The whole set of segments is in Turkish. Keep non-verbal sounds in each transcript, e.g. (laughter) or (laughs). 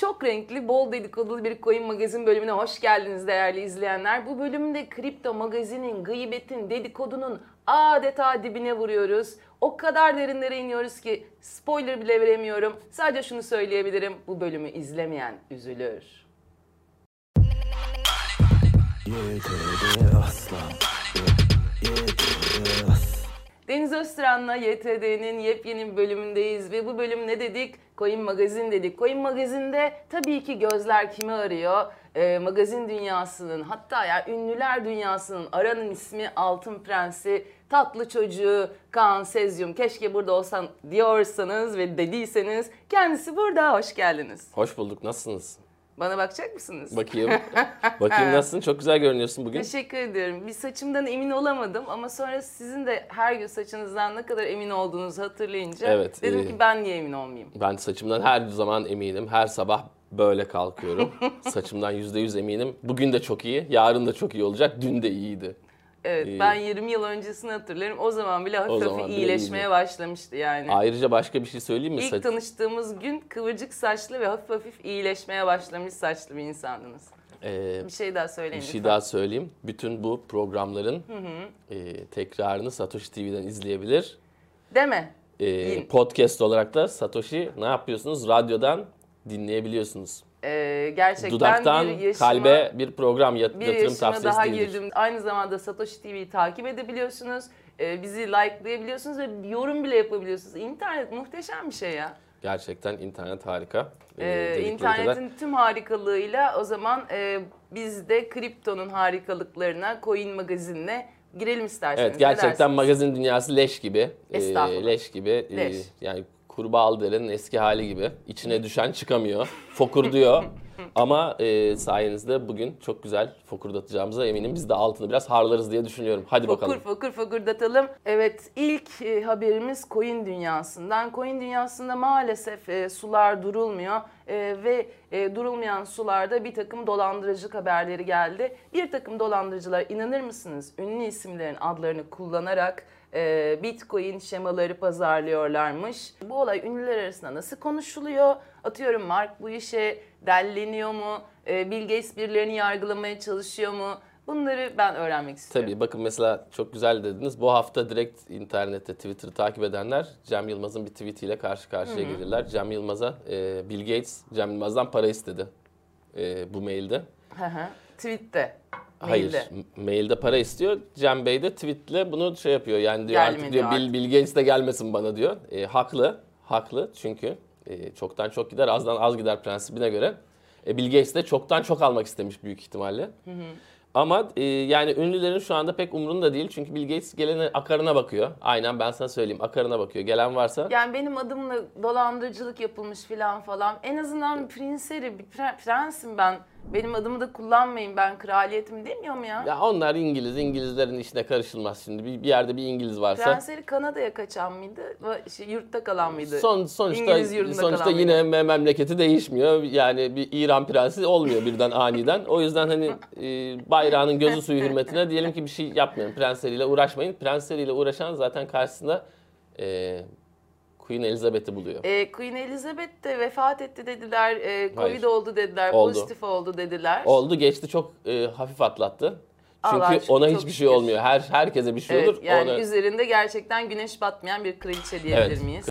Çok renkli, bol dedikodulu bir Coin Magazin bölümüne hoş geldiniz değerli izleyenler. Bu bölümde kripto magazinin, gıybetin, dedikodunun adeta dibine vuruyoruz. O kadar derinlere iniyoruz ki spoiler bile veremiyorum. Sadece şunu söyleyebilirim. Bu bölümü izlemeyen üzülür. Deniz Öztüran'la YTD'nin yepyeni bir bölümündeyiz ve bu bölüm ne dedik? Coin Magazin dedik. Coin Magazin'de tabii ki gözler kimi arıyor? Ee, magazin dünyasının hatta ya ünlüler dünyasının aranın ismi Altın Prensi, tatlı çocuğu Kaan Sezyum. Keşke burada olsan diyorsanız ve dediyseniz kendisi burada. Hoş geldiniz. Hoş bulduk. Nasılsınız? Bana bakacak mısınız? Bakayım. (laughs) Bakayım nasılsın? Çok güzel görünüyorsun bugün. Teşekkür ediyorum. Bir saçımdan emin olamadım ama sonra sizin de her gün saçınızdan ne kadar emin olduğunuzu hatırlayınca Evet, dedim iyi. ki ben niye emin olmayayım? Ben saçımdan her zaman eminim. Her sabah böyle kalkıyorum. (laughs) Saçımdan %100 eminim. Bugün de çok iyi. Yarın da çok iyi olacak. Dün de iyiydi. Evet İyi. ben 20 yıl öncesini hatırlarım. O zaman bile hafif hafif zaman bile iyileşmeye iyiydi. başlamıştı yani. Ayrıca başka bir şey söyleyeyim mi? İlk Saç- tanıştığımız gün kıvırcık saçlı ve hafif hafif iyileşmeye başlamış saçlı bir insandınız. Ee, Bir şey daha söyleyin bir şey lütfen. daha söyleyeyim. Bütün bu programların e, tekrarını Satoshi TV'den izleyebilir. Deme. Ee, Din. podcast olarak da Satoshi ne yapıyorsunuz? Radyodan dinleyebiliyorsunuz. Ee, gerçekten Dudaktan bir yaşıma, kalbe bir program yat- bir yatırım tavsiyesi daha değildir. girdim. Aynı zamanda Satoshi TV'yi takip edebiliyorsunuz. Ee, bizi likelayabiliyorsunuz ve yorum bile yapabiliyorsunuz. İnternet muhteşem bir şey ya. Gerçekten internet harika. Ee, Ee, dedikleri internetin kadar. tüm harikalığıyla o zaman e, biz de kriptonun harikalıklarına Coin Magazin'le girelim isterseniz. Evet gerçekten magazin dünyası leş gibi. Estağfurullah. leş gibi. Leş. yani kurbağa derenin eski hali gibi. İçine düşen çıkamıyor. Fokurduyor. (laughs) Ama e, sayenizde bugün çok güzel fokurdatacağımıza eminim. Biz de altını biraz harlarız diye düşünüyorum. Hadi Fokur bakalım. fokur fokurdatalım. Evet ilk e, haberimiz coin dünyasından. Coin dünyasında maalesef e, sular durulmuyor E, ve e, durulmayan sularda bir takım dolandırıcılık haberleri geldi. Bir takım dolandırıcılar inanır mısınız ünlü isimlerin adlarını kullanarak e, bitcoin şemaları pazarlıyorlarmış. Bu olay ünlüler arasında nasıl konuşuluyor? Atıyorum Mark bu işe delleniyor mu? E, Bill Gates birilerini yargılamaya çalışıyor mu? Bunları ben öğrenmek istiyorum. Tabii bakın mesela çok güzel dediniz. Bu hafta direkt internette Twitter'ı takip edenler Cem Yılmaz'ın bir tweetiyle karşı karşıya gelirler. Cem Yılmaz'a e, Bill Gates Cem Yılmaz'dan para istedi e, bu mailde. Hı hı. Tweet'te. Hayır, mailde. mailde para istiyor. Cem Bey de tweetle bunu şey yapıyor. Yani diyor Gelme artık diyor diyor Bill, artık. Bill Gates de gelmesin bana diyor. E, haklı, haklı çünkü e, çoktan çok gider, azdan az gider prensibine göre. E, Bill Gates de çoktan çok almak istemiş büyük ihtimalle. Ama e, yani ünlülerin şu anda pek umrunda değil. Çünkü Bill Gates gelene akarına bakıyor. Aynen ben sana söyleyeyim akarına bakıyor. Gelen varsa Yani benim adımla dolandırıcılık yapılmış filan falan. En azından prinseri, bir pre- prensim ben. Benim adımı da kullanmayın ben kraliyetim demiyor mu ya? ya onlar İngiliz, İngilizlerin işine karışılmaz şimdi. Bir, bir yerde bir İngiliz varsa Prenseri Kanada'ya kaçan mıydı? Şey, yurtta kalan mıydı? Son sonuçta İngiliz yurdunda sonuçta kalan yine mıydı? me- memleketi değişmiyor. Yani bir İran prensi olmuyor birden aniden. O yüzden hani e, bayrağının gözü suyu hürmetine diyelim ki bir şey yapmayın. Prensleriyle uğraşmayın. Prensleriyle uğraşan zaten karşısında e, Queen Elizabeth'i buluyor. Ee, Queen Elizabeth de vefat etti dediler. Ee, Covid Hayır. oldu dediler. Oldu. Pozitif oldu dediler. Oldu geçti çok e, hafif atlattı. Çünkü şükür, ona çok hiçbir şey şükür. olmuyor. Her herkese bir şey Evet, olur. yani Ona- üzerinde gerçekten güneş batmayan bir kraliçe diyebilir Evet. miyiz?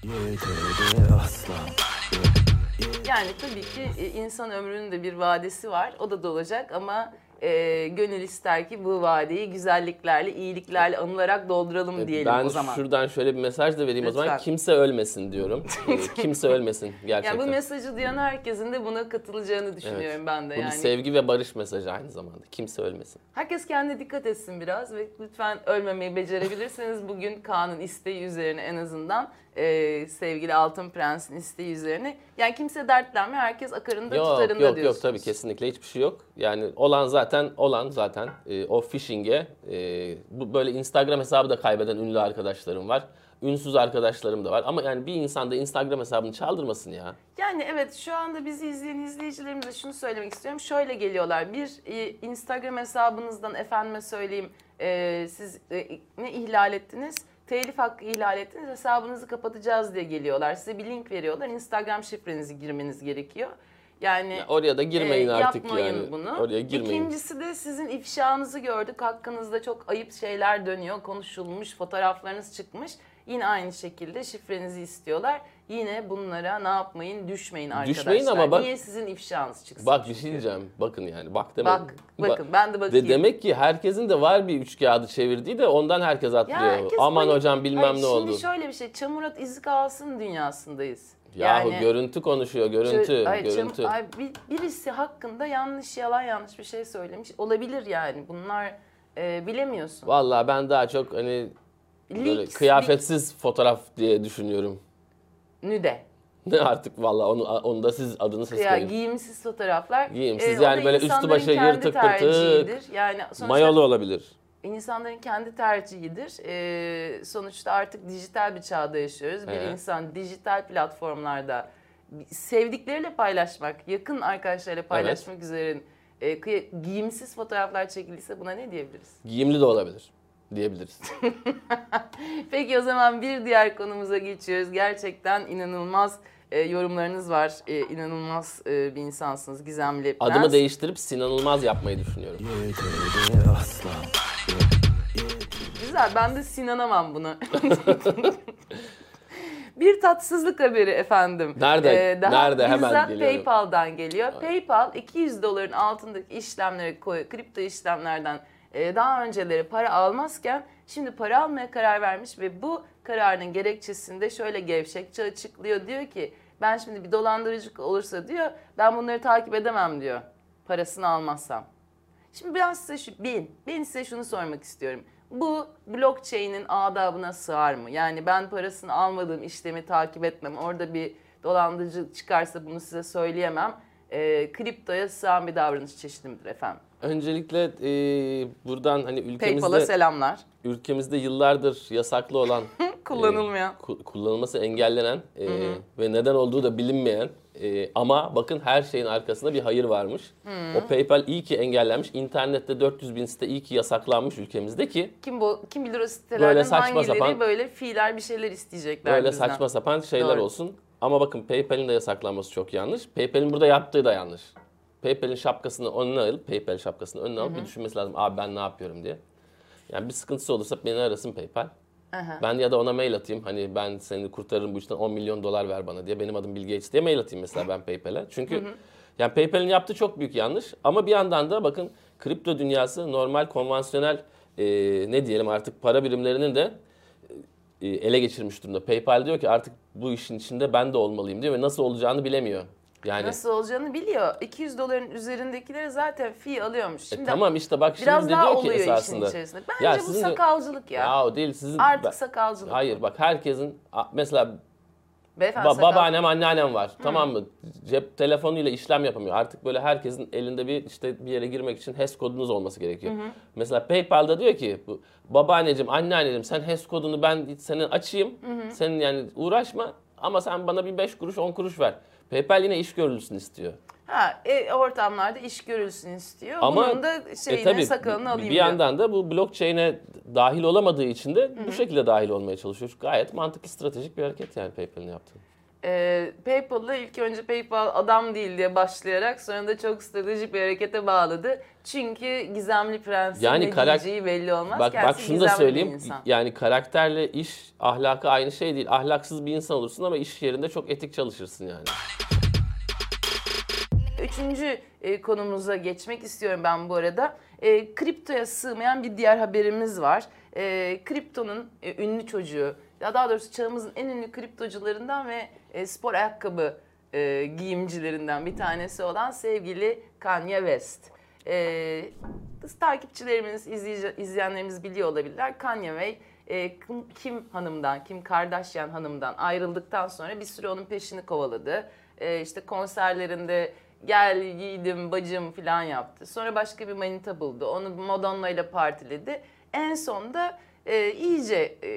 Yani tabii ki e, insan ömrünün de bir vadesi var. O da dolacak ama e, gönül ister ki bu vadeyi güzelliklerle, iyiliklerle anılarak dolduralım diyelim ben o zaman. şuradan şöyle bir mesaj da vereyim o zaman. Lütfen. Kimse ölmesin diyorum. (laughs) E, kimse ölmesin gerçekten. Yani bu mesajı duyan herkesin de buna katılacağını düşünüyorum ben de. Bu yani bir sevgi ve barış mesajı aynı zamanda. Kimse ölmesin. Herkes kendine dikkat etsin biraz ve lütfen ölmemeyi becerebilirseniz bugün Kaan'ın isteği üzerine en azından e, sevgili Altın Prens'in isteği üzerine. Yani kimse dertlenmiyor, herkes akarında Yok tutarında yok yok diyorsunuz. tabii kesinlikle hiçbir şey yok. Yani olan zaten olan zaten e, o phishing'e e, bu böyle Instagram hesabı da kaybeden ünlü arkadaşlarım var. Ünsüz arkadaşlarım da var ama yani bir insan da Instagram hesabını çaldırmasın ya. Yani evet şu anda bizi izleyen izleyicilerimize şunu söylemek istiyorum. Şöyle geliyorlar. Bir e, Instagram hesabınızdan efendime söyleyeyim e, siz e, ne ihlal ettiniz? Telif hakkı ihlal ettiniz. Hesabınızı kapatacağız diye geliyorlar. Size bir link veriyorlar. Instagram şifrenizi girmeniz gerekiyor. Yani Ya oraya da girmeyin e, artık yapmayın yani. bunu. Oraya girmeyin. İkincisi de sizin ifşanızı gördük. Hakkınızda çok ayıp şeyler dönüyor. Konuşulmuş, fotoğraflarınız çıkmış. Yine aynı şekilde şifrenizi istiyorlar. Yine bunlara ne yapmayın? Düşmeyin arkadaşlar. Düşmeyin ama bak- Niye sizin ifşanız çıksın? Bak bir şey diyeceğim. Bakın yani. Bak demek. Bak, bakın ben de bakayım. De demek ki herkesin de var bir üç kağıdı çevirdiği de ondan herkes atlıyor. herkes Aman böyle- hocam bilmem Hayır, ne oldu. Şimdi şöyle bir şey. Çamur at izi kalsın dünyasındayız. Yahu Yani- görüntü konuşuyor, görüntü, Ay, çam- görüntü. ay, bir- birisi hakkında yanlış, yalan yanlış bir şey söylemiş. Olabilir yani. Bunlar e, bilemiyorsun. Vallahi ben daha çok hani böyle Leaks, kıyafetsiz fotoğraf diye düşünüyorum. Nüde. Ne artık vallahi onu onu da siz adını siz Ya koyun. giyimsiz fotoğraflar. Giyimsiz o yani da böyle üstü insanların başı kendi yırtık pırtık. tercihidir. Yani sonuçta Mayolu olabilir. insanların kendi tercihidir. Ee, sonuçta artık dijital bir çağda yaşıyoruz. Bir Evet. insan dijital platformlarda sevdikleriyle paylaşmak, yakın arkadaşlarıyla paylaşmak üzere e, giyimsiz fotoğraflar çekildiyse buna ne diyebiliriz? Giyimli de olabilir diyebiliriz. (laughs) Peki o zaman bir diğer konumuza geçiyoruz. Gerçekten inanılmaz e, yorumlarınız var. E, inanılmaz e, bir insansınız Gizemli Prens. Adımı değiştirip Sinanılmaz yapmayı düşünüyorum. Güzel ben de sinanamam bunu. (laughs) bir tatsızlık haberi efendim. Ee, Nerede? daha Nerede? Hemen geliyorum. PayPal'dan geliyor. PayPal 200 doların altındaki işlemlere koy, kripto işlemlerden daha önceleri para almazken şimdi para almaya karar vermiş ve bu kararının gerekçesinde şöyle gevşekçe açıklıyor. Diyor ki ben şimdi bir dolandırıcılık olursa diyor ben bunları takip edemem diyor parasını almazsam. Şimdi ben size şu, bin, ben size şunu sormak istiyorum. Bu blockchain'in adabına sığar mı? Yani ben parasını almadığım işlemi takip etmem. Orada bir dolandırıcı çıkarsa bunu size söyleyemem. Ee, kriptoya sığan bir davranış çeşidi midir efendim? Öncelikle e, buradan hani PayPal'a ülkemizde selamlar. ülkemizde yıllardır yasaklı olan (laughs) Kullanılmayan. e, ku- kullanılması engellenen e, ve neden olduğu da bilinmeyen e, ama bakın her şeyin arkasında bir hayır varmış. O PayPal iyi ki engellenmiş. İnternette 400 bin site iyi ki yasaklanmış ülkemizde ki Kim bu kim bilir o sitelerden Böyle saçma hangileri sapan- böyle fiiller bir şeyler isteyecekler böyle bizden. saçma sapan şeyler Doğru. olsun. Ama bakın PayPal'in de yasaklanması çok yanlış. PayPal'in burada yaptığı da yanlış. PayPal'in şapkasını önüne alıp, PayPal şapkasını önüne alıp bir düşünmesi lazım. Abi ben ne yapıyorum diye. Yani bir sıkıntısı olursa beni arasın PayPal. Aha. Ben ya da ona mail atayım. Hani ben seni kurtarırım bu işten 10 milyon dolar ver bana diye. Benim adım Bill Gates diye mail atayım mesela ben PayPal'e. Çünkü yani PayPal'in yaptığı çok büyük yanlış. Ama bir yandan da bakın kripto dünyası normal konvansiyonel e, ne diyelim artık para birimlerinin de ele geçirmiş durumda. PayPal diyor ki artık bu işin içinde ben de olmalıyım diyor ve nasıl olacağını bilemiyor. Yani Nasıl olacağını biliyor. 200 doların üzerindekileri zaten fee alıyormuş. e, Şimdi tamam işte bak şimdi biraz daha diyor ki oluyor esasında. işin içerisinde. Bence Ya bu sakalcılık ya. Ya o değil sizin Artık ben- sakalcılık. Hayır bak herkesin mesela Beyefendi Ba- sakal- babaannem, anneannem var. Tamam mı? Cep telefonuyla işlem yapamıyor. Artık böyle herkesin elinde bir işte bir yere girmek için HES kodunuz olması gerekiyor. Mesela PayPal'da diyor ki bu babaanneciğim, anneanneciğim sen HES kodunu ben senin açayım. Senin yani uğraşma ama sen bana bir 5 kuruş 10 kuruş ver. PayPal yine iş görülsün istiyor. Ha, e, ortamlarda iş görülsün istiyor. Ama Bunun da şeyini e tabii sakalını alayım bir diyor. yandan da bu blockchain'e dahil olamadığı için de bu şekilde dahil olmaya çalışıyor. Gayet mantıklı, stratejik bir hareket yani PayPal'in yaptığı. E, PayPal'da ilk önce PayPal adam değil diye başlayarak sonra da çok stratejik bir harekete bağladı. Çünkü gizemli prensin Yani ne karak- diyeceği belli olmaz. Bak Kendisi bak şunu da söyleyeyim. Yani karakterle iş ahlakı aynı şey değil. Ahlaksız bir insan olursun ama iş yerinde çok etik çalışırsın yani. Üçüncü e, konumuza geçmek istiyorum ben bu arada. E, kriptoya sığmayan bir diğer haberimiz var. E, kriptonun e, ünlü çocuğu, ya daha doğrusu çağımızın en ünlü kriptocularından ve e, spor ayakkabı e, giyimcilerinden bir tanesi olan sevgili Kanye West. E, takipçilerimiz, izleyenlerimiz biliyor olabilirler. Kanye West e, Kim hanımdan, Kim Kardashian hanımdan ayrıldıktan sonra bir süre onun peşini kovaladı. E, işte konserlerinde gel yiğidim bacım falan yaptı. Sonra başka bir manita buldu. Onu Madonna ile partiledi. En sonda e, iyice e,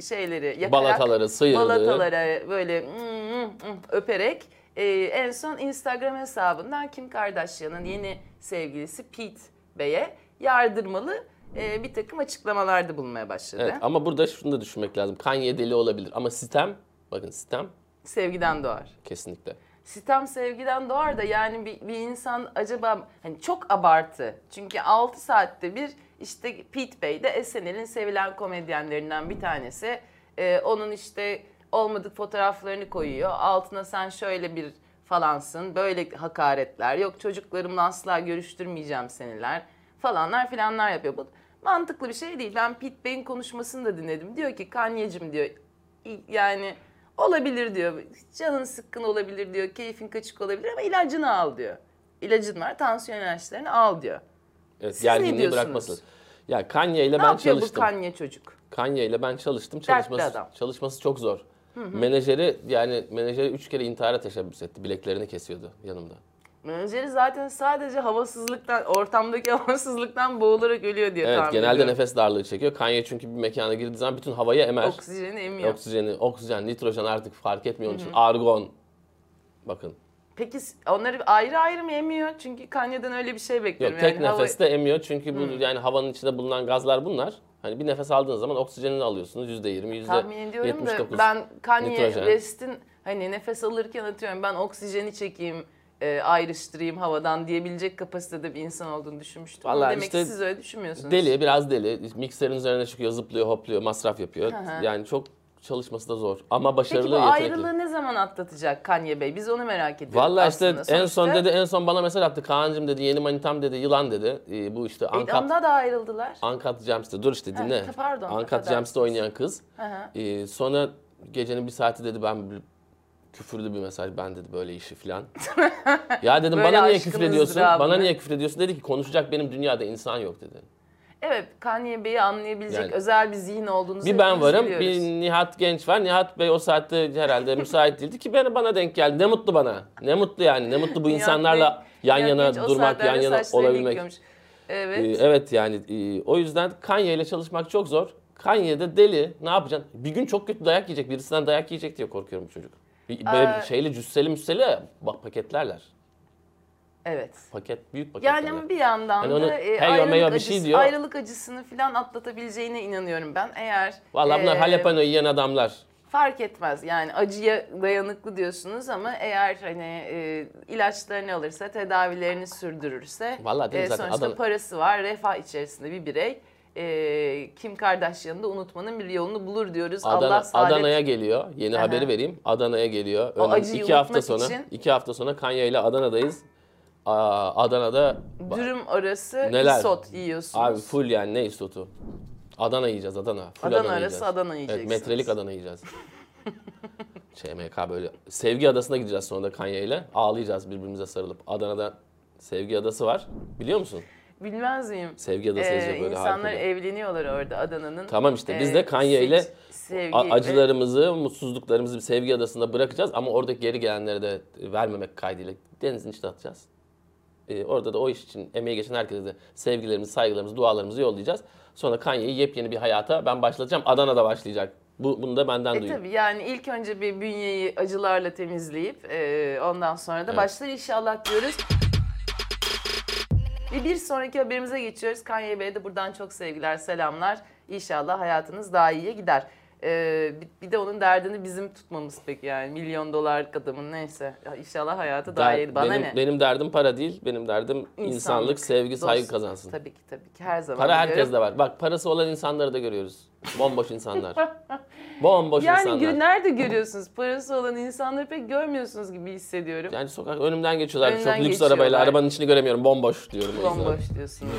şeyleri yakarak, Balataları sıyırdı. balatalara böyle mm, mm, mm öperek e, en son Instagram hesabından Kim Kardashian'ın yeni sevgilisi Pete Bey'e yardırmalı e, bir takım açıklamalarda bulunmaya başladı. Evet ama burada şunu da düşünmek lazım. Kanye deli olabilir ama sistem, bakın sistem Sevgiden doğar. kesinlikle. Sitem sevgiden doğar da yani bir, bir insan acaba hani çok abartı. Çünkü 6 saatte bir işte Pete Bey de SNL'in sevilen komedyenlerinden bir tanesi. Ee, onun işte olmadık fotoğraflarını koyuyor. Altına sen şöyle bir falansın, böyle hakaretler, yok çocuklarımla asla görüştürmeyeceğim seniler falanlar filanlar yapıyor. Bu mantıklı bir şey değil. Ben Pete Bey'in konuşmasını da dinledim. Diyor ki Kanye'cim diyor yani olabilir diyor. Canın sıkkın olabilir diyor. Keyfin kaçık olabilir ama ilacını al diyor. İlacın var tansiyon ilaçlarını al diyor. Evet, Siz ne diyorsunuz? bırakması. Ya Kanye ile Ne ben yapıyor çalıştım. bu Kanye çocuk? Kanye ile ben çalıştım. Dertli Çalışması, adam. çalışması çok zor. Menajeri yani menajeri üç kere intihara teşebbüs etti. Bileklerini kesiyordu yanımda. Menajeri zaten sadece havasızlıktan, ortamdaki (laughs) havasızlıktan boğularak ölüyor diye Evet tahmin genelde ediyorum. nefes darlığı çekiyor. Kanye çünkü bir mekana girdiği zaman bütün havayı emer. Oksijeni emiyor. Oksijeni, oksijen, nitrojen artık fark etmiyor onun için. Argon. Bakın. Peki onları ayrı ayrı mı emiyor? Çünkü Kanye'den öyle bir şey bekliyorum. Yok tek yani. Hava- nefeste emiyor çünkü bu yani havanın içinde bulunan gazlar bunlar. Hani bir nefes aldığınız zaman oksijenini alıyorsunuz yüzde yirmi, yüzde Tahmin ediyorum da ben Kanye nitrojen. West'in hani nefes alırken atıyorum ben oksijeni çekeyim, e, ayrıştırayım havadan diyebilecek kapasitede bir insan olduğunu düşünmüştüm. Vallahi Demek işte ki siz öyle düşünmüyorsunuz. Deli, biraz deli. Mikserin üzerine çıkıyor, zıplıyor, hopluyor, masraf yapıyor. Hı hı. Yani çok çalışması da zor. Ama Peki başarılı, bu yetenekli. ayrılığı ne zaman atlatacak Kanye Bey? Biz onu merak ediyoruz Vallahi işte aslında. en son Sonuçta dedi en son bana mesaj attı. Kaan'cım dedi yeni manitam dedi yılan dedi. Ee, bu işte Uncut, Idam'da da ayrıldılar. Uncut Gems'te dur işte dinle. Ha, pardon, Uncut affedersiniz. Oynayan kız. Hı hı. Ee, sonra gecenin bir saati dedi ben küfürlü bir mesaj ben dedi böyle işi falan. (laughs) ya dedim Böyle bana niye küfür ediyorsun? Bana niye küfür ediyorsun? Dedi ki konuşacak benim dünyada insan yok dedi. Evet Kanye Bey'i anlayabilecek Yani- özel bir zihin olduğunuzu Bir ben hepimiz varım, biliyoruz. bir Nihat Genç var. Nihat Bey o saatte herhalde müsait değildi ki bana bana denk geldi. Ne mutlu bana. Ne mutlu yani. Ne mutlu bu Nihat insanlarla Bey- yan Nihat yana Genç o durmak, yan yana saçlarını olabilmek. yıkıyormuş. Evet. Ee, evet yani e, o yüzden Kanye ile çalışmak çok zor. Kanye de deli. Ne yapacaksın? Bir gün çok kötü dayak yiyecek. Birisinden dayak yiyecek diye korkuyorum bu çocuk. Böyle Ee, bir şeyli cüsseli müsseli bak paketlerler. Evet. Paket büyük paketlerler. Yani ama bir yandan Hani da onu e, heyo ayrılık, meyo bir acısı, şey diyor. ayrılık acısını falan atlatabileceğine inanıyorum ben. Eğer Vallahi bunlar e, jalapeno yiyen adamlar. fark etmez yani acıya dayanıklı diyorsunuz ama eğer hani e, ilaçlarını alırsa, tedavilerini sürdürürse Vallahi değil mi e, zaten sonuçta Adana- parası var, refah içerisinde bir birey. E, Kim Kardashian'ı da unutmanın bir yolunu bulur diyoruz. Adana, Allah saadet Adana'ya geliyor. Yeni Aha. haberi vereyim. Adana'ya geliyor. O Önüm- iki hafta sonra, için- iki hafta sonra Kanye ile Adana'dayız. Aa, Adana'da dürüm arası Neler? isot yiyorsunuz. abi full yani ne istotu? Adana yiyeceğiz Adana. Full Adana Adana arası yiyeceğiz. Adana Evet yiyeceksiniz. metrelik Adana yiyeceğiz. (laughs) ÇMK böyle. Sevgi Adası'na gideceğiz sonra da Kanye ile. Ağlayacağız birbirimize sarılıp. Adana'da Sevgi Adası var. Biliyor musun? Bilmez miyim? Sevgi Adası Ee, yazıyor böyle insanlar harika. evleniyorlar orada Adana'nın. Tamam işte biz Ee, de Kanye ile sevgi acılarımızı, mutsuzluklarımızı bir sevgi adasında bırakacağız ama oradaki geri gelenleri de vermemek kaydıyla denizin içine atacağız. Ee, orada da o iş için emeği geçen herkese de sevgilerimizi, saygılarımızı, dualarımızı yollayacağız. Sonra Kanye'yi yepyeni bir hayata ben başlatacağım. Adana'da başlayacak. Bu, bunu da benden E duyun. tabii yani ilk önce bir bünyeyi acılarla temizleyip e, ondan sonra da Evet. başlar inşallah diyoruz. Ve bir sonraki haberimize geçiyoruz. Kanye Bey'e de buradan çok sevgiler, selamlar. İnşallah hayatınız daha iyiye gider. E, bir- de onun derdini bizim tutmamız pek yani. Milyon dolarlık adamın neyse. Ya İnşallah hayatı daha Der- iyi. Bana benim, ne? benim derdim para değil. Benim derdim insanlık, sevgi, saygı dost- kazansın. Tabii ki tabii ki her zaman. Para diyorum. herkeste var. Bak parası olan insanları da görüyoruz. Bomboş insanlar. (laughs) Bomboş Yani insanlar. gö- nerede görüyorsunuz? Parası olan insanları pek görmüyorsunuz gibi hissediyorum. Yani sokak önümden geçiyorlar. Önünden Çok lüks geçiyorlar. arabayla. Arabanın içini göremiyorum. Bomboş diyorum. Bomboş diyorsunuz.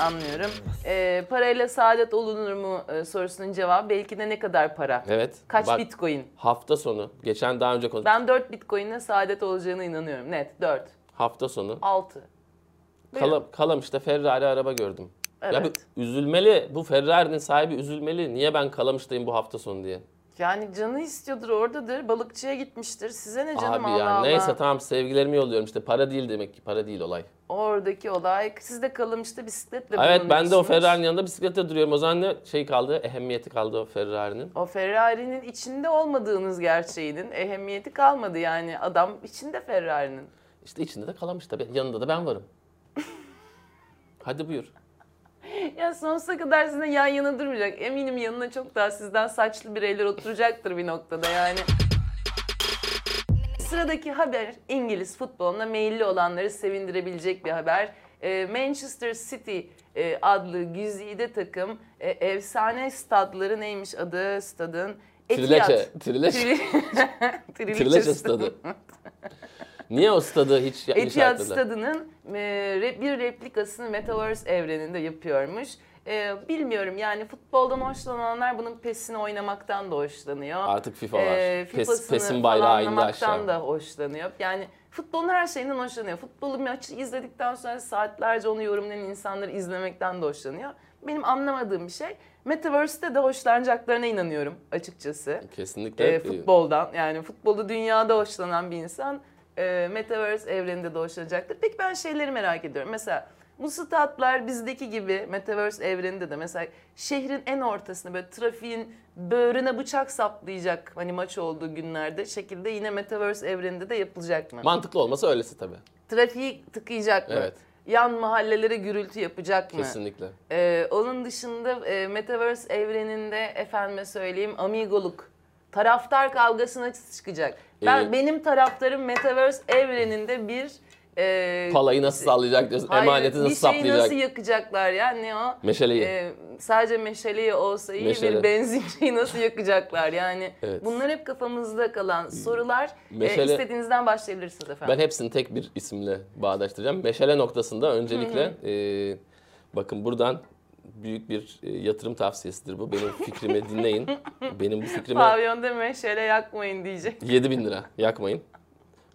Anlıyorum. Ee, parayla saadet olunur mu e, sorusunun cevabı belki de ne kadar para? Evet. Kaç Bak, bitcoin? Hafta sonu. Geçen daha önce konuştuk. Ben 4 bitcoin'le saadet olacağına inanıyorum. Net 4. Hafta sonu. 6. Kala, Kalamış'ta Ferrari araba gördüm. Ya Evet. bir üzülmeli. Bu Ferrari'nin sahibi üzülmeli. Niye ben Kalamış'tayım bu hafta sonu diye. Yani canı istiyordur oradadır. Balıkçıya gitmiştir. Size ne canım Abi Allah ya Allah. neyse tamam sevgilerimi yolluyorum. İşte para değil demek ki. Para değil olay. Oradaki olay. Siz de kalmıştı bisikletle evet ben de o. Ferrari'nin yanında bisiklete duruyorum. O zaman ne şey kaldı? Ehemmiyeti kaldı o Ferrari'nin. O Ferrari'nin içinde olmadığınız gerçeğinin ehemmiyeti kalmadı yani. Adam içinde Ferrari'nin. İşte içinde de Kalamış tabii. Yanında da ben varım. (laughs) Hadi buyur. Ya sonsuza kadar sizinle yan yana durmayacak. Eminim yanına çok daha sizden saçlı bireyler oturacaktır bir noktada yani. Sıradaki haber İngiliz futboluna meyilli olanları sevindirebilecek bir haber. E, Manchester City e, adlı güzide takım e, efsane stadları neymiş adı stadın? Trileçe, (laughs) Trileçe, Trileçe stadı. Niye o stadı hiç Etihad işaretlediler? Stadı'nın e, bir replikasını Metaverse evreninde yapıyormuş. E, bilmiyorum yani futboldan hoşlananlar bunun PES'ini oynamaktan da hoşlanıyor. Artık FIFA var. E, Pes, PES'in bayrağı indi aşağı. da hoşlanıyor. Yani futbolun her şeyinden hoşlanıyor. Futbolu maçı izledikten sonra saatlerce onu yorumlayan insanları izlemekten de hoşlanıyor. Benim anlamadığım bir şey Metaverse'te de hoşlanacaklarına inanıyorum açıkçası Kesinlikle. e, futboldan yani futbolu dünyada hoşlanan bir insan e, Metaverse evreninde de hoşlanacaktır. Peki ben şeyleri merak ediyorum. Mesela bu statlar bizdeki gibi Metaverse evreninde de mesela şehrin en ortasında böyle trafiğin böğrüne bıçak saplayacak hani maç olduğu günlerde şekilde yine Metaverse evreninde de yapılacak mı? Mantıklı olması öylesi tabii. Trafiği tıkayacak mı? Evet. Yan mahallelere gürültü yapacak mı? Kesinlikle. Ee, onun dışında e, Metaverse evreninde efendime söyleyeyim amigoluk, taraftar kavgasına çıkacak. Ben Ee, benim taraftarım Metaverse evreninde bir e, Palayı nasıl sallayacak diyorsun, hayır, emaneti nasıl bir şeyi saplayacak? nasıl yakacaklar ya ne o? Meşaleyi. Ee, sadece meşaleyi olsa iyi Meşale. bir benzinciyi nasıl yakacaklar yani Evet. bunlar hep kafamızda kalan sorular. Ee, Meşale- istediğinizden başlayabilirsiniz efendim. Ben hepsini tek bir isimle bağdaştıracağım. Meşale noktasında öncelikle e, bakın buradan büyük bir e, yatırım tavsiyesidir bu. Benim fikrimi dinleyin. (laughs) Benim bu fikrime Pavyonda meşale yakmayın diyecek. 7 bin lira yakmayın.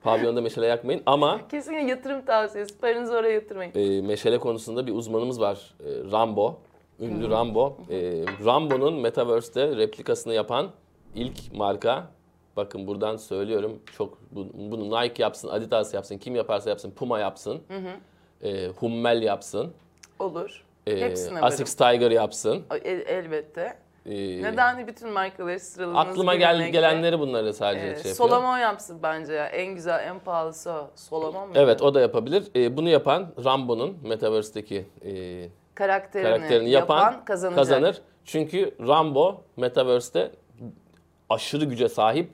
Pavyonda meşale yakmayın ama Kesinlikle yatırım tavsiyesi. Paranızı oraya yatırmayın. e, meşale konusunda bir uzmanımız var. E, Rambo. Ünlü Rambo. E, Rambo'nun Metaverse'te replikasını yapan ilk marka. Bakın buradan söylüyorum. Çok bu- bunu Nike yapsın, Adidas yapsın, kim yaparsa yapsın, Puma yapsın. E, Hummel yapsın. Olur. e, Hepsine varım. Asics Tiger yapsın. El- elbette. E, Neden bütün markaları sıraladınız? Aklıma gel, gelenleri bunları sadece Ee, şey. Solomon yapsın bence ya. En güzel, en pahalısı o. Solomon mu? Evet o da yapabilir. E, bunu yapan Rambo'nun Metaverse'deki e, Karakterini, karakterini yapan, kazanacak. kazanır. Çünkü Rambo Metaverse'te aşırı güce sahip,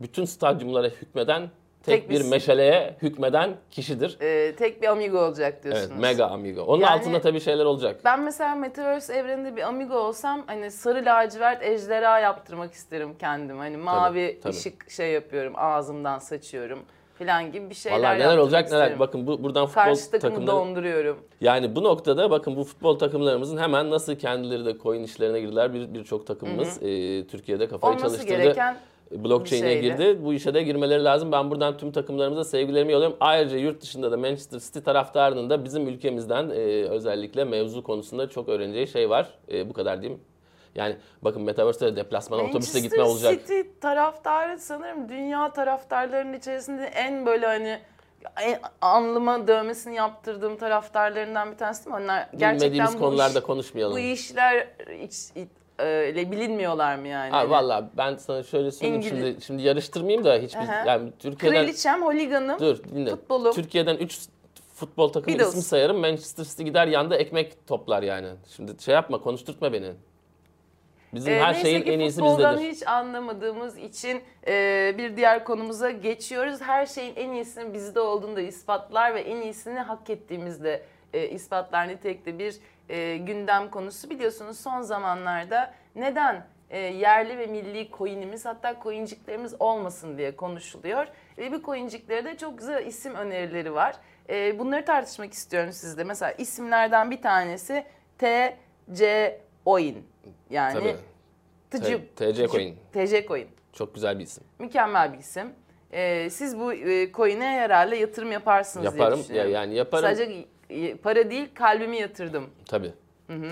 bütün stadyumlara hükmeden, tek, Tek bir bir- meşaleye hükmeden kişidir. Ee, tek bir amigo olacak diyorsunuz. Evet, mega amigo. Onun Yani- altında tabii şeyler olacak. Ben mesela Metaverse evreninde bir amigo olsam hani sarı lacivert ejderha yaptırmak isterim kendim. Hani mavi tabii. ışık şey yapıyorum, ağzımdan saçıyorum falan gibi bir şeyler Vallahi neler olacak neler. isterim. Bakın bu buradan futbol Karşı takımı takımları donduruyorum. yani bu noktada bakın bu futbol takımlarımızın hemen nasıl kendileri de coin işlerine girdiler. Bir birçok takımımız e, Türkiye'de kafayı Olması çalıştırdı. gereken blockchain'e girdi. Bu işe de girmeleri lazım. Ben buradan tüm takımlarımıza sevgilerimi yolluyorum. Ayrıca yurt dışında da Manchester City taraftarının da bizim ülkemizden e, özellikle mevzu konusunda çok öğreneceği şey var. E, bu kadar diyeyim. Yani bakın Metaverse'de de deplasmana otobüste gitme Manchester olacak. City taraftarı sanırım dünya taraftarlarının içerisinde en böyle hani en alnıma dövmesini yaptırdığım taraftarlarından bir tanesi mi? Onlar gerçekten Bilmediğimiz bu konularda iş- konuşmayalım. bu işler hiç, öyle bilinmiyorlar mı yani? Ha, valla ben sana şöyle söyleyeyim İngiliz- şimdi şimdi yarıştırmayayım da hiçbir Aha. yani Türkiye'den Kraliçem, holiganım, dur dinle. futbolum. Türkiye'den 3 futbol takımı Beatles. ismi sayarım. Manchester City gider yanda ekmek toplar yani. Şimdi şey yapma konuşturtma beni. Bizim Ee, her şeyin en iyisi futboldan bizdedir. hiç anlamadığımız için e, bir diğer konumuza geçiyoruz. Her şeyin en iyisinin bizde olduğunu da ispatlar ve en iyisini hak ettiğimizde e, ispatlar nitelikte bir e, gündem konusu. Biliyorsunuz son zamanlarda neden e, yerli ve milli coin'imiz hatta coinciklerimiz olmasın diye konuşuluyor. Ve bu coinciklere de çok güzel isim önerileri var. E, bunları tartışmak istiyorum sizle. Mesela isimlerden bir tanesi TC Oin. Yani Tabii. Tıcı, TC Coin. TC Coin. Çok güzel bir isim. Mükemmel bir isim. Ee, siz bu e, coin'e herhalde yatırım yaparsınız Yaparım. diye Ya, düşünüyorum. yani yaparım. Sadece para değil kalbimi yatırdım. Tabii.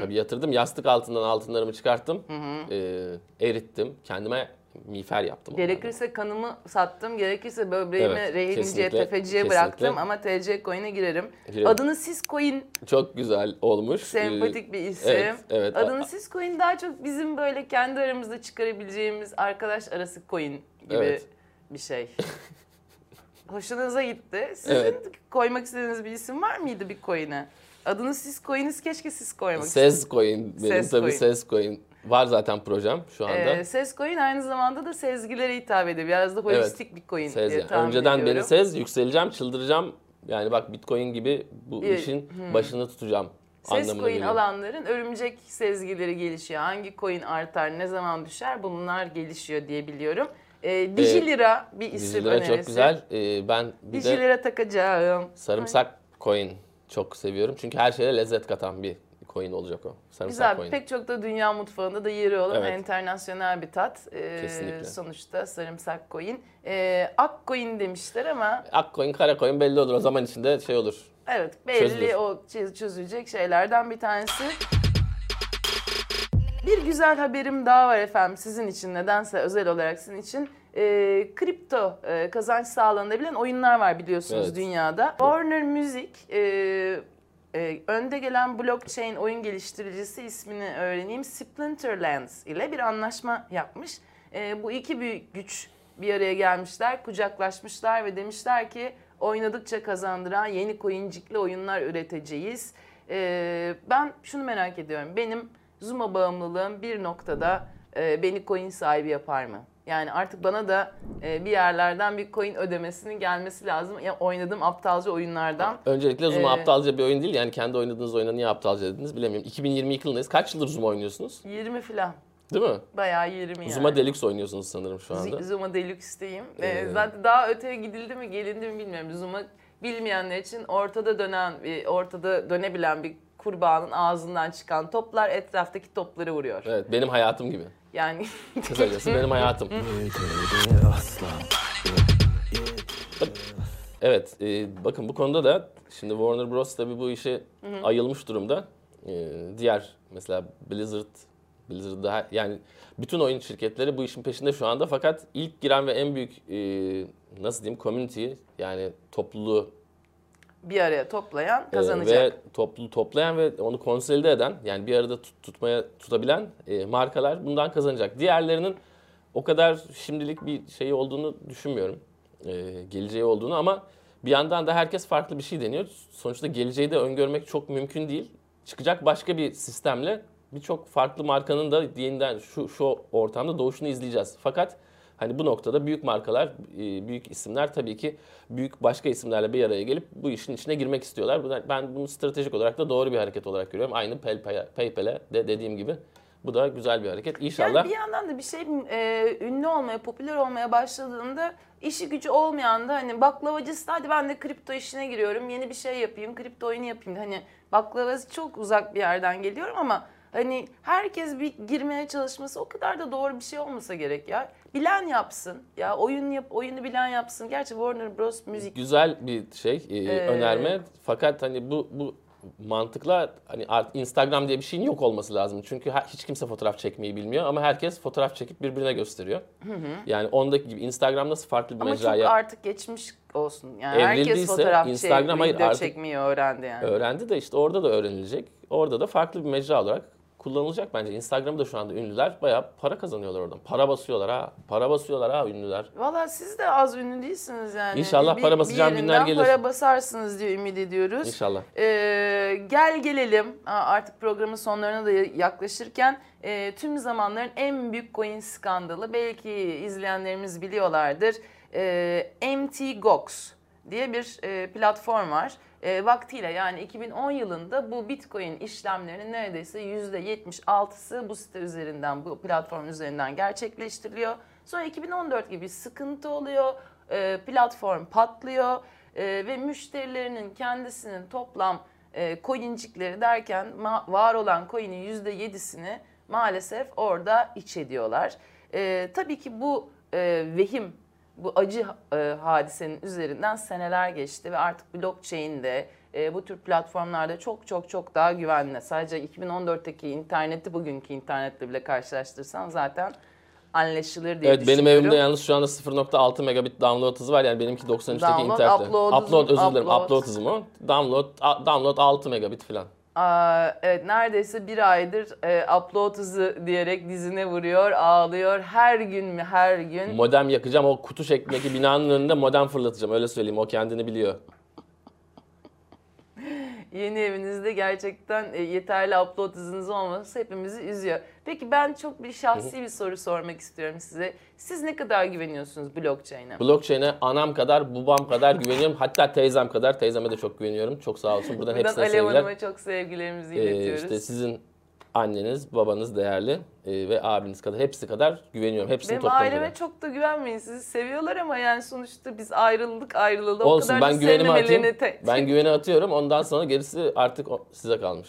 Tabii yatırdım. Yastık altından altınlarımı çıkarttım. Ee, erittim. Kendime miğfer yaptım. onlardan. Gerekirse kanımı sattım, gerekirse böbreğimi Evet, rehinciye, tefeciye bıraktım ama TC Coin'e girerim. Girelim. Adını Sis Coin, Çok güzel olmuş. sempatik Ee, bir isim. Evet, evet. Adını Sis Coin daha çok bizim böyle kendi aramızda çıkarabileceğimiz arkadaş arası coin gibi Evet. bir şey. (laughs) Hoşunuza gitti. Sizin Evet. koymak istediğiniz bir isim var mıydı bir coin'e? Adını siz koyunuz keşke siz koymak Ses Coin benim Ses tabii Coin. Ses Coin. var zaten projem şu anda. Ee, ses coin aynı zamanda da sezgilere hitap ediyor. Biraz da holistik bir coin Sez diye yani. tahmin Önceden ediyorum. beni sez, yükseleceğim, çıldıracağım. Yani bak Bitcoin gibi bu Bir- işin başını tutacağım Ses coin geliyor. alanların örümcek sezgileri gelişiyor. Hangi coin artar, ne zaman düşer bunlar gelişiyor diye biliyorum. Ee, Dijilira bir isim Dizileri önerisi. çok güzel. Ee, ben bir de Dijilira takacağım. sarımsak coin çok seviyorum. Çünkü her şeye lezzet katan bir coin olacak o. Sarımsak Güzel. coin. Pek çok da dünya mutfağında da yeri olan Evet. internasyonel bir tat. Ee, Kesinlikle. Sonuçta sarımsak coin. Ee, ak coin demişler ama Ak coin, kara coin belli olur. O zaman içinde şey olur. evet belli Çözülür. o çö- çözülecek şeylerden bir tanesi. Bir güzel haberim daha var efendim sizin için nedense özel olarak sizin için. Ee, kripto e, kazanç sağlanabilen oyunlar var biliyorsunuz Evet. dünyada. Warner Music e, e, önde gelen blockchain oyun geliştiricisi ismini öğreneyim. Splinterlands ile bir anlaşma yapmış. E, bu iki büyük güç bir araya gelmişler, kucaklaşmışlar ve demişler ki oynadıkça kazandıran yeni coincikli oyunlar üreteceğiz. E, ben şunu merak ediyorum. Benim Zuma bağımlılığım bir noktada e, beni coin sahibi yapar mı? Yani artık bana da e, bir yerlerden bir coin ödemesinin gelmesi lazım. Ya oynadığım aptalca oyunlardan. Öncelikle Zuma Ee, aptalca bir oyun değil. Yani kendi oynadığınız oyuna niye aptalca dediniz bilemiyorum. 2022 yılındayız. Kaç yıldır Zuma oynuyorsunuz? 20 falan. Değil mi? Bayağı 20 yani. Zuma Deluxe oynuyorsunuz sanırım şu anda. Z- Zuma Deluxe'deyim. Ee, Ee, zaten daha öteye gidildi mi gelindi mi bilmiyorum. Zuma bilmeyenler için ortada dönen, ortada dönebilen bir kurbağanın ağzından çıkan toplar etraftaki topları vuruyor. Evet benim hayatım gibi. Yani Kısacası (laughs) benim hayatım. Evet, e, bakın bu konuda da şimdi Warner Bros tabii bu işe ayılmış durumda. E, diğer mesela Blizzard, Blizzard daha yani bütün oyun şirketleri bu işin peşinde şu anda fakat ilk giren ve en büyük e, nasıl diyeyim community yani topluluğu bir araya toplayan e, kazanacak. ve topluluğu toplayan ve onu konsolide eden yani bir arada tut- tutmaya tutabilen e, markalar bundan kazanacak. Diğerlerinin o kadar şimdilik bir şey olduğunu düşünmüyorum. E, geleceği olduğunu ama bir yandan da herkes farklı bir şey deniyor. Sonuçta geleceği de öngörmek çok mümkün değil. Çıkacak başka bir sistemle birçok farklı markanın da yeniden şu şu ortamda doğuşunu izleyeceğiz. Fakat hani bu noktada büyük markalar, e, büyük isimler tabii ki büyük başka isimlerle bir araya gelip bu işin içine girmek istiyorlar. Ben bunu stratejik olarak da doğru bir hareket olarak görüyorum. Aynı PayPal'e de dediğim gibi. Bu da güzel bir hareket. İnşallah Yani bir yandan da bir şey e, ünlü olmaya, popüler olmaya başladığında işi gücü olmayan da hani baklavacısı hadi ben de kripto işine giriyorum, yeni bir şey yapayım, kripto oyunu yapayım. Hani baklavası çok uzak bir yerden geliyorum ama hani herkes bir girmeye çalışması o kadar da doğru bir şey olmasa gerek ya. Bilen yapsın. Ya oyun yap, oyunu bilen yapsın. Gerçi Warner Bros müzik güzel bir şey e, Ee, önerme. Fakat hani bu bu mantıkla hani art Instagram diye bir şeyin yok olması lazım. Çünkü her- hiç kimse fotoğraf çekmeyi bilmiyor ama herkes fotoğraf çekip birbirine gösteriyor. Yani ondaki gibi Instagram nasıl farklı bir ama mecraya çok artık geçmiş olsun. Yani herkes fotoğraf Instagram, çekmeyi, hayır, video artık- çekmeyi öğrendi yani. öğrendi de işte orada da öğrenilecek. Orada da farklı bir mecra olarak kullanılacak bence. Instagram'da şu anda ünlüler bayağı para kazanıyorlar oradan. Para basıyorlar ha. Para basıyorlar ha ünlüler. Valla siz de az ünlü değilsiniz yani. İnşallah para basacağım günler yerinden gelir. para basarsınız diye ümit ediyoruz. İnşallah. Ee, gel gelelim artık programın sonlarına da yaklaşırken e, tüm zamanların en büyük coin skandalı belki izleyenlerimiz biliyorlardır. E, MT Gox diye bir e, platform var. E, vaktiyle yani 2010 yılında bu Bitcoin işlemlerinin neredeyse %76'sı bu site üzerinden, bu platform üzerinden gerçekleştiriliyor. Sonra 2014 gibi sıkıntı oluyor, e, platform patlıyor e, ve müşterilerinin kendisinin toplam e, coincikleri derken var olan coin'in %7'sini maalesef orada iç ediyorlar. E, tabii ki bu e, vehim, bu acı e, hadisenin üzerinden seneler geçti ve artık blockchain'de e, bu tür platformlarda çok çok çok daha güvenli. Sadece 2014'teki interneti bugünkü internetle bile karşılaştırsan zaten anlaşılır diye Evet benim evimde yalnız şu anda 0.6 megabit download hızı var. Yani benimki 93'teki Download, internette. upload upload özür dilerim. upload. Upload hızım o. Download download 6 megabit falan. Evet neredeyse bir aydır e, upload hızı diyerek dizine vuruyor, ağlıyor. Her gün mü her gün. Modem yakacağım. O kutu şeklindeki binanın önünde modem fırlatacağım. Öyle söyleyeyim. O kendini biliyor. Yeni evinizde gerçekten e, yeterli upload hızınız olması hepimizi üzüyor. Peki ben çok bir şahsi bir soru sormak istiyorum size. Siz ne kadar güveniyorsunuz blockchain'e? Blockchain'e anam kadar, babam kadar güveniyorum. Hatta teyzem kadar. Teyzeme de çok güveniyorum. Çok sağ olsun. Buradan, Buradan hepsine Alev sevgiler. Hanım'a çok sevgilerimizi Ee, iletiyoruz. işte sizin anneniz, babanız değerli ee, ve abiniz kadar hepsi kadar güveniyorum. Hepsini Benim toptan aileme güveniyorum. çok da güvenmeyin. Sizi seviyorlar ama yani sonuçta biz ayrıldık ayrılalı. o Olsun kadar ben güvenimi atayım. te- Ben (laughs) güveni atıyorum. Ondan sonra gerisi artık o- size kalmış.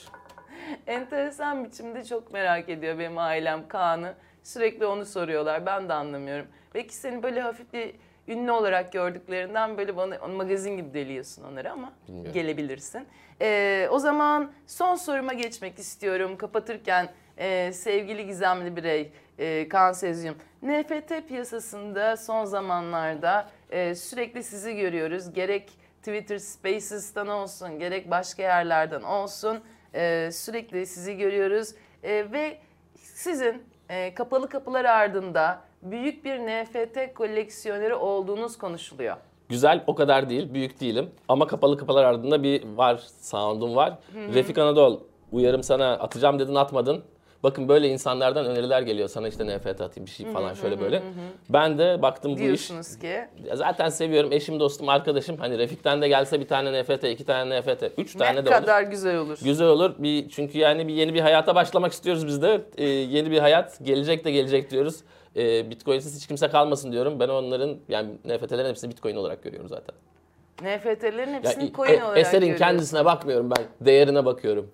enteresan biçimde çok merak ediyor benim ailem Kaan'ı. Sürekli onu soruyorlar. Ben de anlamıyorum. Belki seni böyle hafif bir ünlü olarak gördüklerinden böyle bana magazin gibi deliyorsun onları ama Bilmiyorum. gelebilirsin. Ee, o zaman son soruma geçmek istiyorum. Kapatırken e, sevgili gizemli birey e, Kaan Sezyum. NFT piyasasında son zamanlarda e, sürekli sizi görüyoruz. Gerek Twitter Spaces'tan olsun gerek başka yerlerden olsun e, sürekli sizi görüyoruz. E, ve sizin e, kapalı kapılar ardında büyük bir NFT koleksiyoneri olduğunuz konuşuluyor. Güzel o kadar değil, büyük değilim. Ama kapalı kapılar ardında bir var, sound'um var. Refik Anadol, uyarım sana atacağım dedin atmadın. Bakın böyle insanlardan öneriler geliyor sana işte NFT atayım bir şey falan şöyle böyle. Ben de baktım bu iş. Diyorsunuz ki. Zaten seviyorum eşim dostum arkadaşım. Hani Refik'ten de gelse bir tane NFT, iki tane NFT, üç tane Ne de olur. kadar güzel olur. Güzel olur. Bir çünkü yani bir yeni bir hayata başlamak istiyoruz biz de. Ee, yeni bir hayat gelecek de gelecek diyoruz. Ee, Bitcoin'siz hiç kimse kalmasın diyorum. Ben onların yani NFT'lerin hepsini Bitcoin olarak görüyorum zaten. NFT'lerin Ya, hepsini e- coin olarak eserin kendisine bakmıyorum ben. Değerine bakıyorum.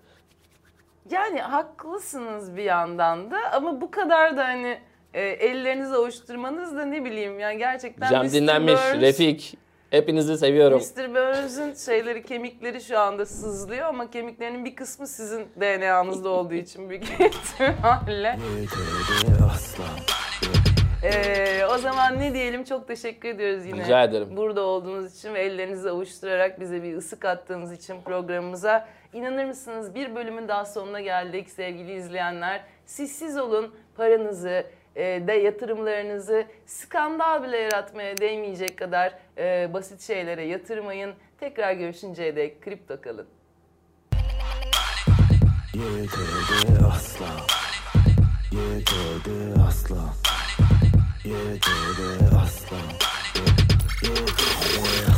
Yani haklısınız bir yandan da ama bu kadar da hani e, ellerinizi ovuşturmanız da ne bileyim yani gerçekten Cem Mr. dinlenmiş. Burns- Refik. Hepinizi seviyorum. Mr. Burns'ün şeyleri, kemikleri şu anda sızlıyor ama kemiklerinin bir kısmı sizin DNA'nızda olduğu için büyük ihtimalle. Ee, o zaman ne diyelim çok teşekkür ediyoruz yine. Rica ederim. Burada olduğunuz için ve ellerinizi avuşturarak bize bir ısık attığınız için programımıza. İnanır mısınız bir bölümün daha sonuna geldik sevgili izleyenler. Siz siz olun paranızı e, de yatırımlarınızı skandal bile yaratmaya değmeyecek kadar e, basit şeylere yatırmayın. Tekrar görüşünceye dek kripto kalın. Yedi asla Yedi asla You did it, awesome. You did it.